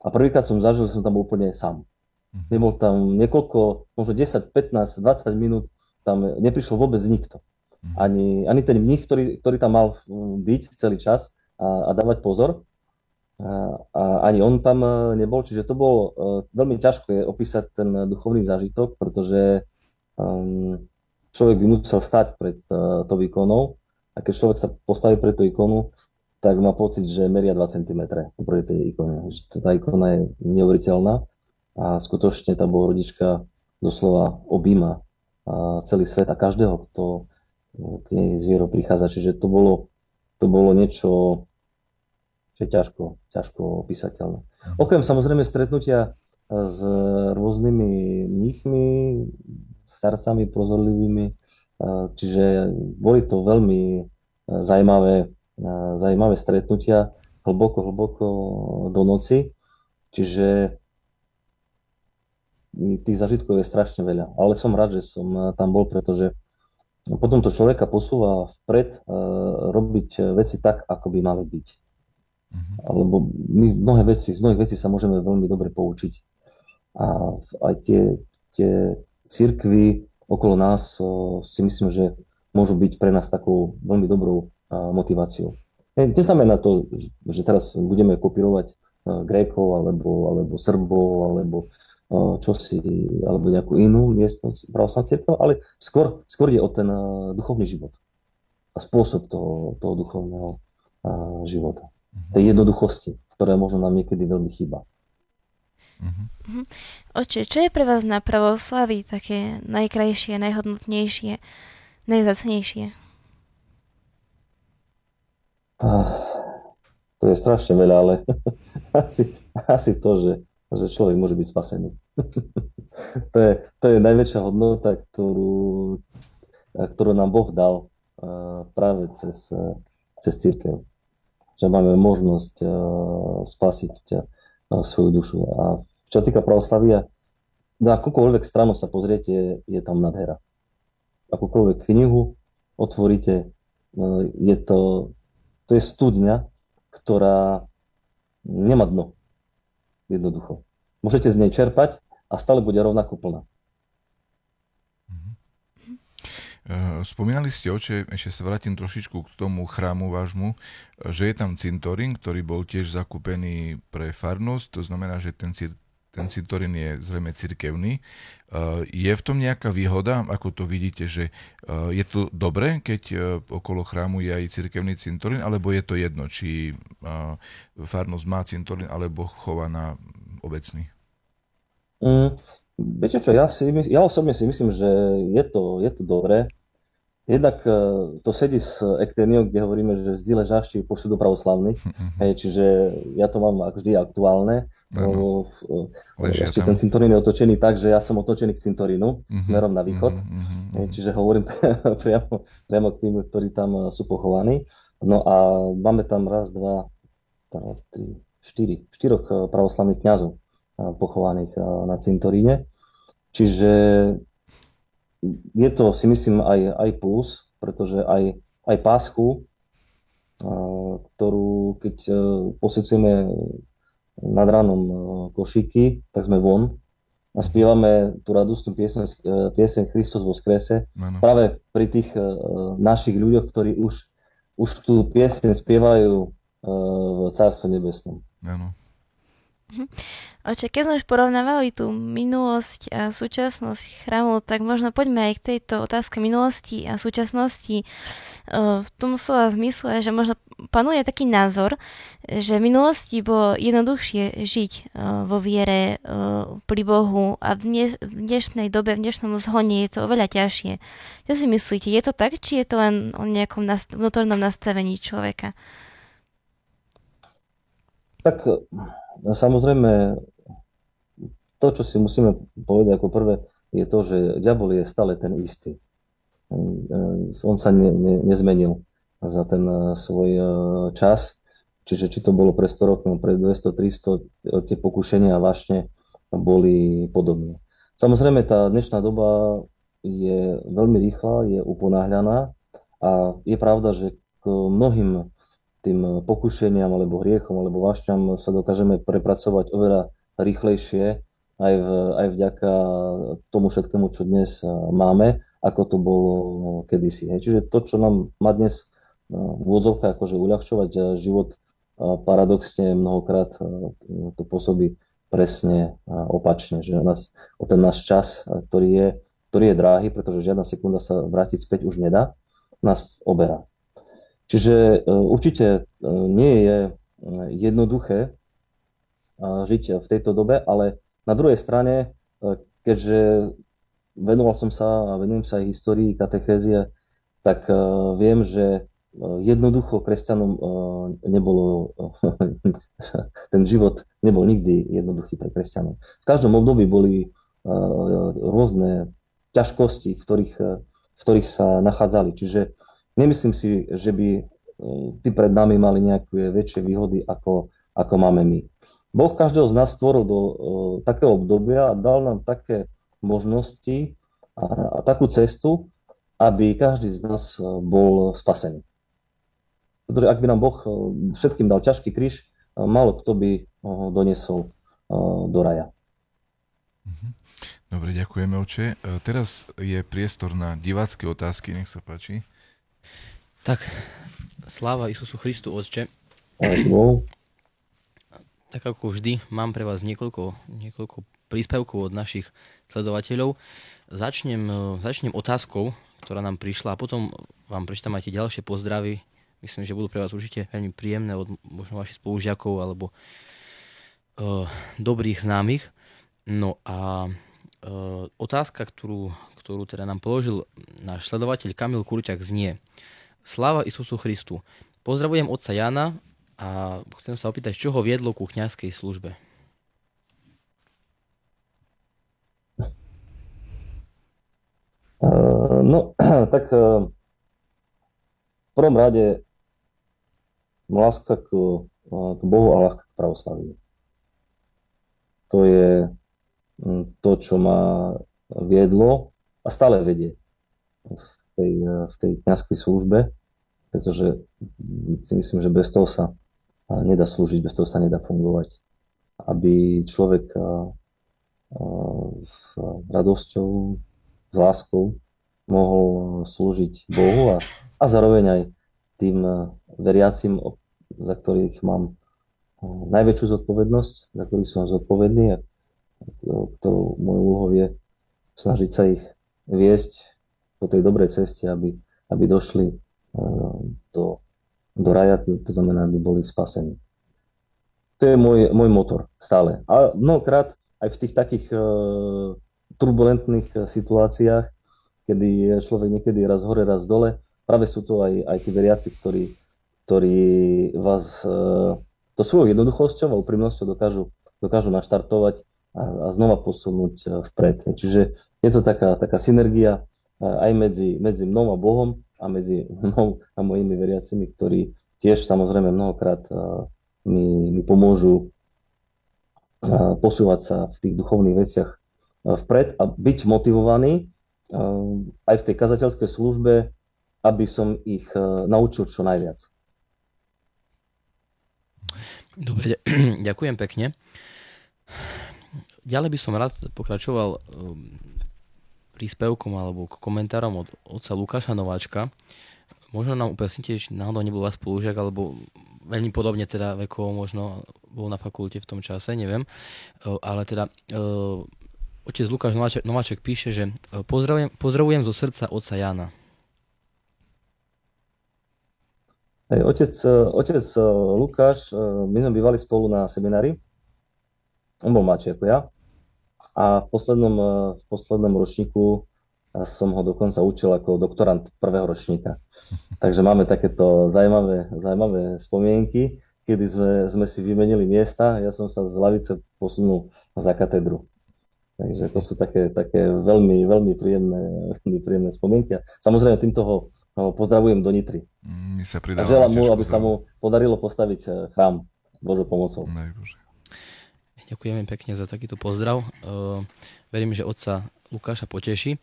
a prvýkrát som zažil, že som tam úplne sám. Mhm. Nebol tam niekoľko, možno 10, 15, 20 minút, tam neprišiel vôbec nikto. Mhm. Ani, ani ten mních, ktorý, ktorý tam mal byť celý čas a, a dávať pozor, a, a ani on tam e, nebol, čiže to bolo uh, veľmi ťažko je opísať ten duchovný zážitok, pretože um, človek by musel stať pred uh, tou ikonou a keď človek sa postaví pred tú ikonu, tak má pocit, že meria 2 cm oproti tej ikone. Že tá ikona je neuveriteľná a skutočne tá bohorodička doslova objíma celý svet a každého, kto k nej zviero prichádza. Čiže to bolo, to bolo niečo, čo je ťažko, ťažko opísateľné. Okrem samozrejme stretnutia s rôznymi mníchmi, starcami prozorlivými, čiže boli to veľmi zaujímavé zaujímavé stretnutia hlboko, hlboko do noci. Čiže tých zažitkov je strašne veľa. Ale som rád, že som tam bol, pretože potom to človeka posúva vpred robiť veci tak, ako by mali byť. Uh-huh. Alebo my mnohé veci, z mnohých vecí sa môžeme veľmi dobre poučiť. A aj tie, tie církvy okolo nás si myslím, že môžu byť pre nás takou veľmi dobrou motiváciu. Neznamená to, že teraz budeme kopírovať Grékov alebo, alebo Srbov alebo čosi, alebo nejakú inú miestnu pravoslavnú cirkev, ale skôr, skôr je o ten duchovný život a spôsob toho, toho duchovného života. Tej jednoduchosti, ktorá možno nám niekedy veľmi chýba. Mm-hmm. Oče, čo je pre vás na pravoslaví také najkrajšie, najhodnotnejšie, najzacnejšie? To je strašne veľa, ale asi, asi to, že, že človek môže byť spasený. to, je, to je najväčšia hodnota, ktorú, ktorú nám Boh dal práve cez, cez církev. Že máme možnosť spasiť svoju dušu. A čo týka pravoslavia, na akúkoľvek stranu sa pozriete, je tam nadhera. Akúkoľvek knihu otvoríte, je to to je studňa, ktorá nemá dno. Jednoducho. Môžete z nej čerpať a stále bude rovnako plná. Mhm. Eh, spomínali ste, oče, ešte sa vrátim trošičku k tomu chrámu vášmu, že je tam cintorín, ktorý bol tiež zakúpený pre farnosť, to znamená, že ten ten cintorín je zrejme cirkevný. E, je v tom nejaká výhoda, ako to vidíte, že e, je to dobré, keď e, okolo chrámu je aj cirkevný cintorín, alebo je to jedno, či farnosť má cintorín, alebo chová na obecný? Mm, viete čo, ja, si, ja osobne si myslím, že je to, je to dobré. Jednak to sedí s Ekteniou, kde hovoríme, že zdí ležáši posúdu pravoslavný, mm-hmm. hej, čiže ja to mám vždy aktuálne. No, ešte ten cintorín je otočený tak, že ja som otočený k cintorínu mm-hmm. smerom na východ. Mm-hmm. Čiže hovorím priamo, priamo k tým, ktorí tam eh, sú pochovaní. No a máme tam raz, dva, tri, štyri, štyroch pravoslavných kňazov pochovaných na cintoríne. Čiže je to si myslím aj, aj plus, pretože aj, aj pásku, ktorú keď posecujeme nad ránom košíky, tak sme von a spievame tú radostnú piesň, piesň Christos vo skrese. Ano. Práve pri tých našich ľuďoch, ktorí už, už tú piesň spievajú v Cárstve nebesnom. Áno. Mhm. Oče, keď sme už porovnávali tú minulosť a súčasnosť chrámu, tak možno poďme aj k tejto otázke minulosti a súčasnosti v tom slova zmysle, že možno panuje taký názor, že v minulosti bolo jednoduchšie žiť vo viere pri Bohu a v, dnes, v dnešnej dobe, v dnešnom zhone je to oveľa ťažšie. Čo si myslíte, je to tak, či je to len o nejakom vnútornom nastavení človeka? Tak No samozrejme, to, čo si musíme povedať ako prvé, je to, že diabol je stále ten istý. On sa ne, ne, nezmenil za ten eh, svoj eh, čas, čiže či to bolo pre 100 rokov, pre 200, 300, eh, tie pokušenia vášne boli podobné. Samozrejme, tá dnešná doba je veľmi rýchla, je uponáhľaná a je pravda, že k mnohým tým pokušeniam alebo hriechom alebo vášňam sa dokážeme prepracovať oveľa rýchlejšie aj, v, aj vďaka tomu všetkému, čo dnes máme, ako to bolo kedysi. Čiže to, čo nám má dnes v úvodzovkách akože uľahčovať život, paradoxne mnohokrát to pôsobí presne opačne, že nás, o ten náš čas, ktorý je, ktorý je dráhy, pretože žiadna sekunda sa vrátiť späť už nedá, nás oberá. Čiže e, určite e, nie je e, jednoduché žiť v tejto dobe, ale na druhej strane, keďže venoval som sa a venujem sa aj histórii katechézie, tak viem, že jednoducho kresťanom nebolo, ten život nebol nikdy jednoduchý pre kresťanov. V každom období boli rôzne ťažkosti, v ktorých, v ktorých sa nachádzali. Čiže Nemyslím si, že by e, tí pred nami mali nejaké väčšie výhody, ako, ako máme my. Boh každého z nás stvoril do uh, takého obdobia a dal nám také možnosti a, a takú cestu, aby každý z nás e, bol spasený. Pretože ak by nám Boh všetkým dal ťažký kríž, málo kto by ho doniesol do raja. Mhm. Dobre, ďakujeme, oče. Teraz je priestor na divácké otázky, nech sa páči. Tak, sláva Isusu Christu, Otče. Tak ako vždy, mám pre vás niekoľko, niekoľko príspevkov od našich sledovateľov. Začnem, začnem otázkou, ktorá nám prišla a potom vám prečítam aj tie ďalšie pozdravy. Myslím, že budú pre vás určite veľmi príjemné od možno vašich spolužiakov alebo uh, dobrých známych. No a otázka, ktorú, ktorú teda nám položil náš sledovateľ Kamil Kurťak znie. Sláva Isusu Christu. Pozdravujem otca Jana a chcem sa opýtať, čo ho viedlo ku kňazskej službe. Uh, no, tak uh, v prvom rade láska k, k Bohu a láska k pravoslaviu. To je to, čo ma viedlo a stále vedie v tej, v tej kniazkej službe, pretože si myslím, že bez toho sa nedá slúžiť, bez toho sa nedá fungovať. Aby človek s radosťou, s láskou mohol slúžiť Bohu a, a zároveň aj tým veriacim, za ktorých mám najväčšiu zodpovednosť, za ktorých som zodpovedný a ktorou mojou úlohou je snažiť sa ich viesť po tej dobrej ceste, aby, aby došli eh, do, do raja, to, to znamená, aby boli spasení. To je môj, môj motor stále. A mnohokrát aj v tých takých uh, turbulentných eh, situáciách, kedy je človek niekedy raz hore, raz dole, práve sú to aj, aj tí veriaci, ktorí, ktorí vás uh, to svojou jednoduchosťou a úprimnosťou dokážu, dokážu naštartovať a, a znova posunúť vpred. Čiže je to taká, taká synergia aj medzi, medzi mnou a Bohom a medzi mnou a mojimi veriacimi, ktorí tiež samozrejme mnohokrát mi, mi pomôžu posúvať sa v tých duchovných veciach vpred a byť motivovaný aj v tej kazateľskej službe, aby som ich naučil čo najviac. Dobre, ďakujem pekne. Ďalej by som rád pokračoval príspevkom alebo komentárom od otca Lukáša Nováčka. Možno nám upresnite, či náhodou nebol vás spolužiak, alebo veľmi podobne teda vekovo možno bol na fakulte v tom čase, neviem. Ale teda otec Lukáš Nováček, Nováček píše, že pozdravujem, pozdravujem zo srdca otca Jana. Hej, otec, otec Lukáš, my sme bývali spolu na seminári. On bol mladší ako ja. A v poslednom, eh, v poslednom ročníku som ho dokonca učil ako doktorant prvého ročníka. Takže máme takéto zaujímavé, zaujímavé spomienky, kedy sme, sme si vymenili miesta. Ja som sa z lavice posunul za katedru. Takže to sú také, také veľmi, veľmi príjemné, veľmi príjemné spomienky. A samozrejme týmto ho, ho pozdravujem do Nitry. My sa a želám mu, aby sa mu podarilo postaviť eh, chrám Božou pomocou. Najbože. Ďakujeme pekne za takýto pozdrav. Uh, verím, že otca Lukáša poteší.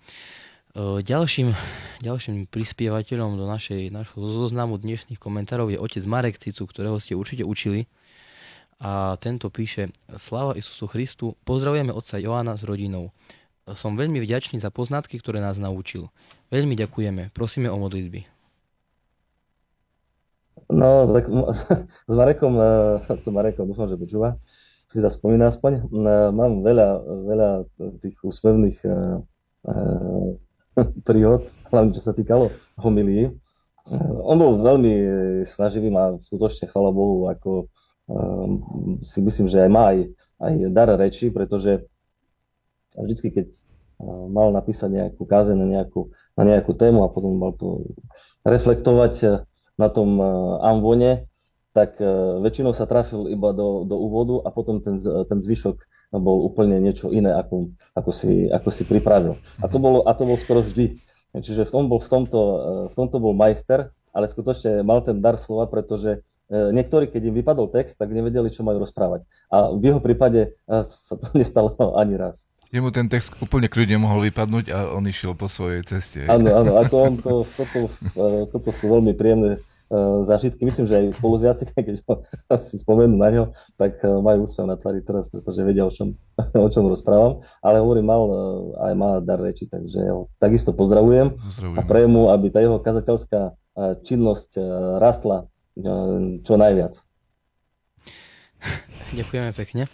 Uh, ďalším, ďalším prispievateľom do našej, našho zoznamu dnešných komentárov je otec Marek Cicu, ktorého ste určite učili. A tento píše Sláva Isusu Christu, pozdravujeme otca Joána s rodinou. Som veľmi vďačný za poznatky, ktoré nás naučil. Veľmi ďakujeme. Prosíme o modlitby. No, tak s Marekom, s Marekom, dúfam, že počúva si sa spomína aspoň. Mám veľa, veľa tých úsmevných e, e, príhod, hlavne čo sa týkalo homilii. E, on bol veľmi snaživý, má skutočne, chvala Bohu, ako si myslím, že aj má aj, aj dar reči, pretože vždycky, keď mal napísať nejakú kázeň na nejakú, na nejakú tému a potom mal to reflektovať na tom amvone, tak e, väčšinou sa trafil iba do, do úvodu a potom ten, ten zvyšok bol úplne niečo iné, ako, ako, si, ako si pripravil. A to, bolo, a to bol skoro vždy. Čiže v, tom bol, v, tomto, e, v tomto bol majster, ale skutočne mal ten dar slova, pretože e, niektorí, keď im vypadol text, tak nevedeli, čo majú rozprávať. A v jeho prípade sa to nestalo ani raz. Jemu ten text úplne kľudne mohol vypadnúť a on išiel po svojej ceste. Áno, áno, ako on to, toto, toto sú veľmi príjemné zážitky. Myslím, že aj spolužiaci, keď si spomenú na ňo, tak eh, majú úsmev na tvári teraz, pretože vedia, o čom, o čom rozprávam. Ale hovorím, mal eh, aj má dar reči, takže ho takisto pozdravujem, pozdravujem. a prejem mu, aby tá jeho kazateľská činnosť rastla čo najviac. Ďakujeme pekne.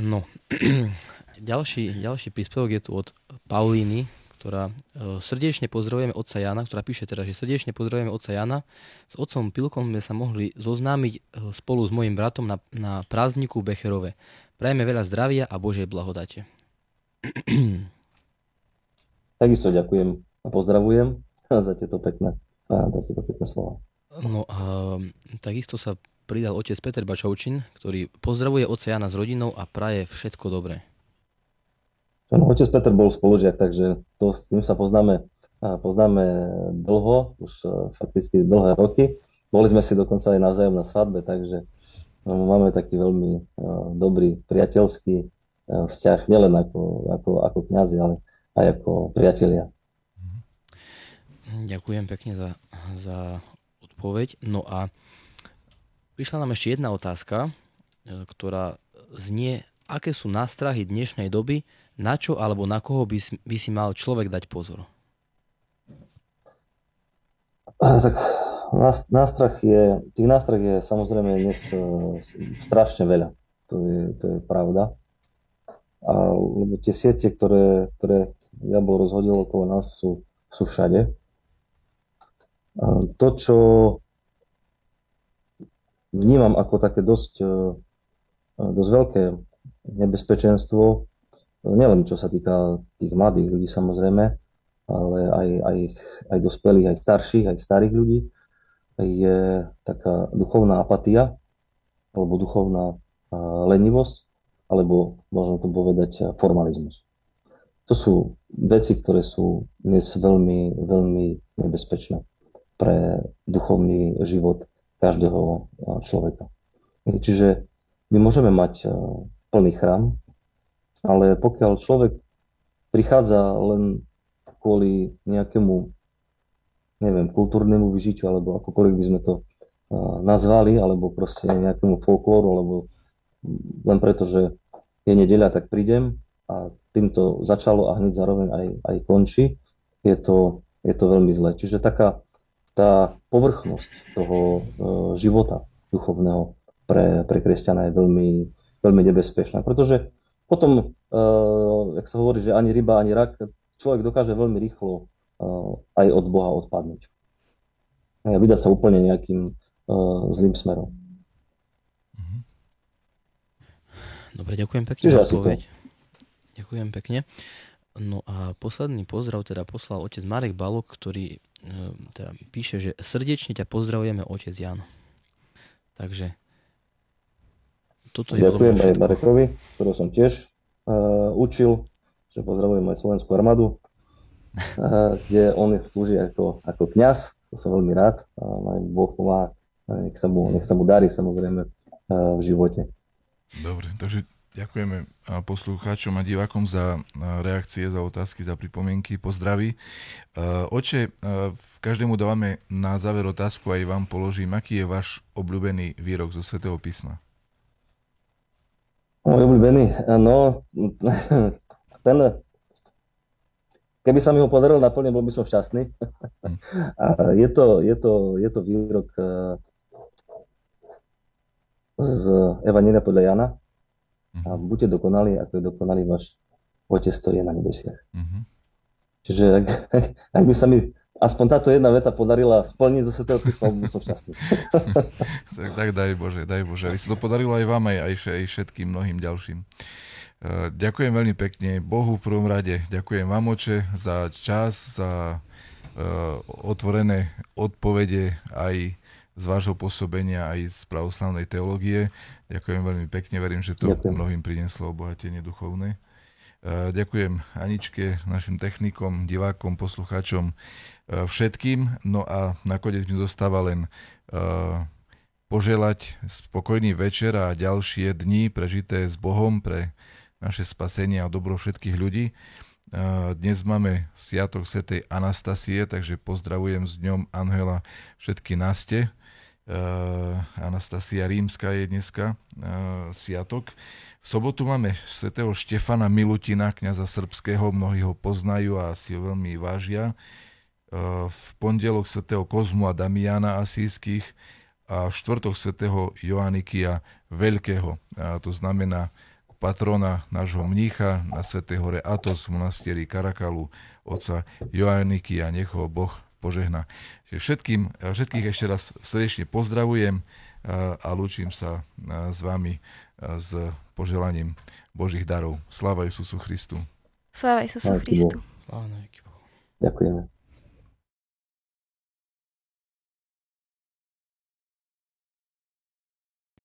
No, ďalší, ďalší príspevok je tu od Paulíny, ktorá e, srdečne pozdravujeme otca Jana, ktorá píše teda, že srdečne pozdravujeme otca Jana. S otcom Pilkom sme sa mohli zoznámiť e, spolu s mojim bratom na, na prázdniku Becherove. Prajeme veľa zdravia a Božej blahodate. Takisto ďakujem a pozdravujem za tieto pekné, za tieto pekné slova. No a takisto sa pridal otec Peter Bačovčin, ktorý pozdravuje otca Jana s rodinou a praje všetko dobré. No, otec Peter bol spolužiak, takže to, s tým sa poznáme, poznáme dlho, už e, fakticky dlhé roky. Boli sme si dokonca aj navzájom na svadbe, takže no, máme taký veľmi e, dobrý priateľský e, vzťah, nielen ako, ako, ako kniazy, ale aj ako priatelia. Ďakujem pekne za, za odpoveď. No a prišla nám ešte jedna otázka, ktorá znie, aké sú nástrahy dnešnej doby na čo alebo na koho by, by si mal človek dať pozor? Tak nástrach je, tých nástrach je samozrejme dnes e, strašne veľa. To je, to je pravda. A, lebo tie siete, ktoré, ktoré bol rozhodil okolo nás, sú, sú všade. A to, čo vnímam ako také dosť, e, dosť veľké nebezpečenstvo, nielen čo sa týka tých mladých ľudí samozrejme, ale aj, aj, aj dospelých, aj starších, aj starých ľudí, je taká duchovná apatia alebo duchovná lenivosť, alebo možno to povedať formalizmus. To sú veci, ktoré sú dnes veľmi, veľmi nebezpečné pre duchovný život každého človeka. Čiže my môžeme mať plný chrám, ale pokiaľ človek prichádza len kvôli nejakému, neviem, kultúrnemu vyžitiu, alebo akokoľvek by sme to nazvali, alebo proste nejakému folklóru, alebo len preto, že je nedeľa, tak prídem a týmto začalo a hneď zároveň aj, aj končí, je to, je to veľmi zlé. Čiže taká tá povrchnosť toho e, života duchovného pre, pre kresťana je veľmi, veľmi nebezpečná, pretože potom, e, jak sa hovorí, že ani ryba, ani rak, človek dokáže veľmi rýchlo e, aj od Boha odpadnúť. A vydať sa úplne nejakým uh, zlým smerom. Dobre, ďakujem pekne za odpoveď. Ďakujem pekne. No a posledný pozdrav teda poslal otec Marek Balok, ktorý teda píše, že srdečne ťa pozdravujeme otec Jan. Takže toto je Ďakujem aj Marekovi, ktorého som tiež uh, učil, že pozdravujem aj Slovenskú armádu, uh, kde on slúži ako, ako kňaz, to som veľmi rád, aj Boh pomáha nech sa mu, nech sa mu darí samozrejme v živote. Dobre, takže ďakujeme poslucháčom a divákom za reakcie, za otázky, za pripomienky, pozdraví. Oče, v každému dávame na záver otázku, aj vám položím, aký je váš obľúbený výrok zo Svetého písma? Môj obľúbený, no, ten, keby sa mi ho podarilo naplniť, bol by som šťastný. A je to, je to, je to výrok z Evanília podľa Jana. A mhm. buďte dokonali, ako je dokonalý váš Otec, ktorý je na nebesiach. Uh-huh. Čiže ak, ak by sa mi aspoň táto jedna veta podarila splniť zo Svetého písma, by som šťastný. tak, tak daj Bože, daj Bože. Aby sa to podarilo aj vám, aj, aj, všetkým mnohým ďalším. Uh, ďakujem veľmi pekne Bohu v prvom rade. Ďakujem vám, oče, za čas, za uh, otvorené odpovede aj z vášho pôsobenia aj z pravoslavnej teológie. Ďakujem veľmi pekne, verím, že to Ďakujem. mnohým prinieslo obohatenie duchovné. E, ďakujem Aničke, našim technikom, divákom, poslucháčom, e, všetkým. No a nakoniec mi zostáva len e, poželať spokojný večer a ďalšie dni prežité s Bohom pre naše spasenie a dobro všetkých ľudí. Dnes máme Sviatok Svetej Anastasie, takže pozdravujem s dňom Angela všetky naste. Anastasia Rímska je dneska sviatok. V sobotu máme svätého Štefana Milutina, kniaza srbského, mnohí ho poznajú a si ho veľmi vážia. Uh, v pondelok svätého Kozmu a Damiana Asijských a štvrtok svätého Joannikia Veľkého. A to znamená patrona nášho mnícha na Svetej hore Atos v monastieri Karakalu, oca Joannikia, nech ho Boh požehna. Všetkým, všetkých ešte raz srdečne pozdravujem a lúčim sa s vami s poželaním Božích darov. Sláva Isusu Christu. Sláva Isusu Christu. Ďakujeme.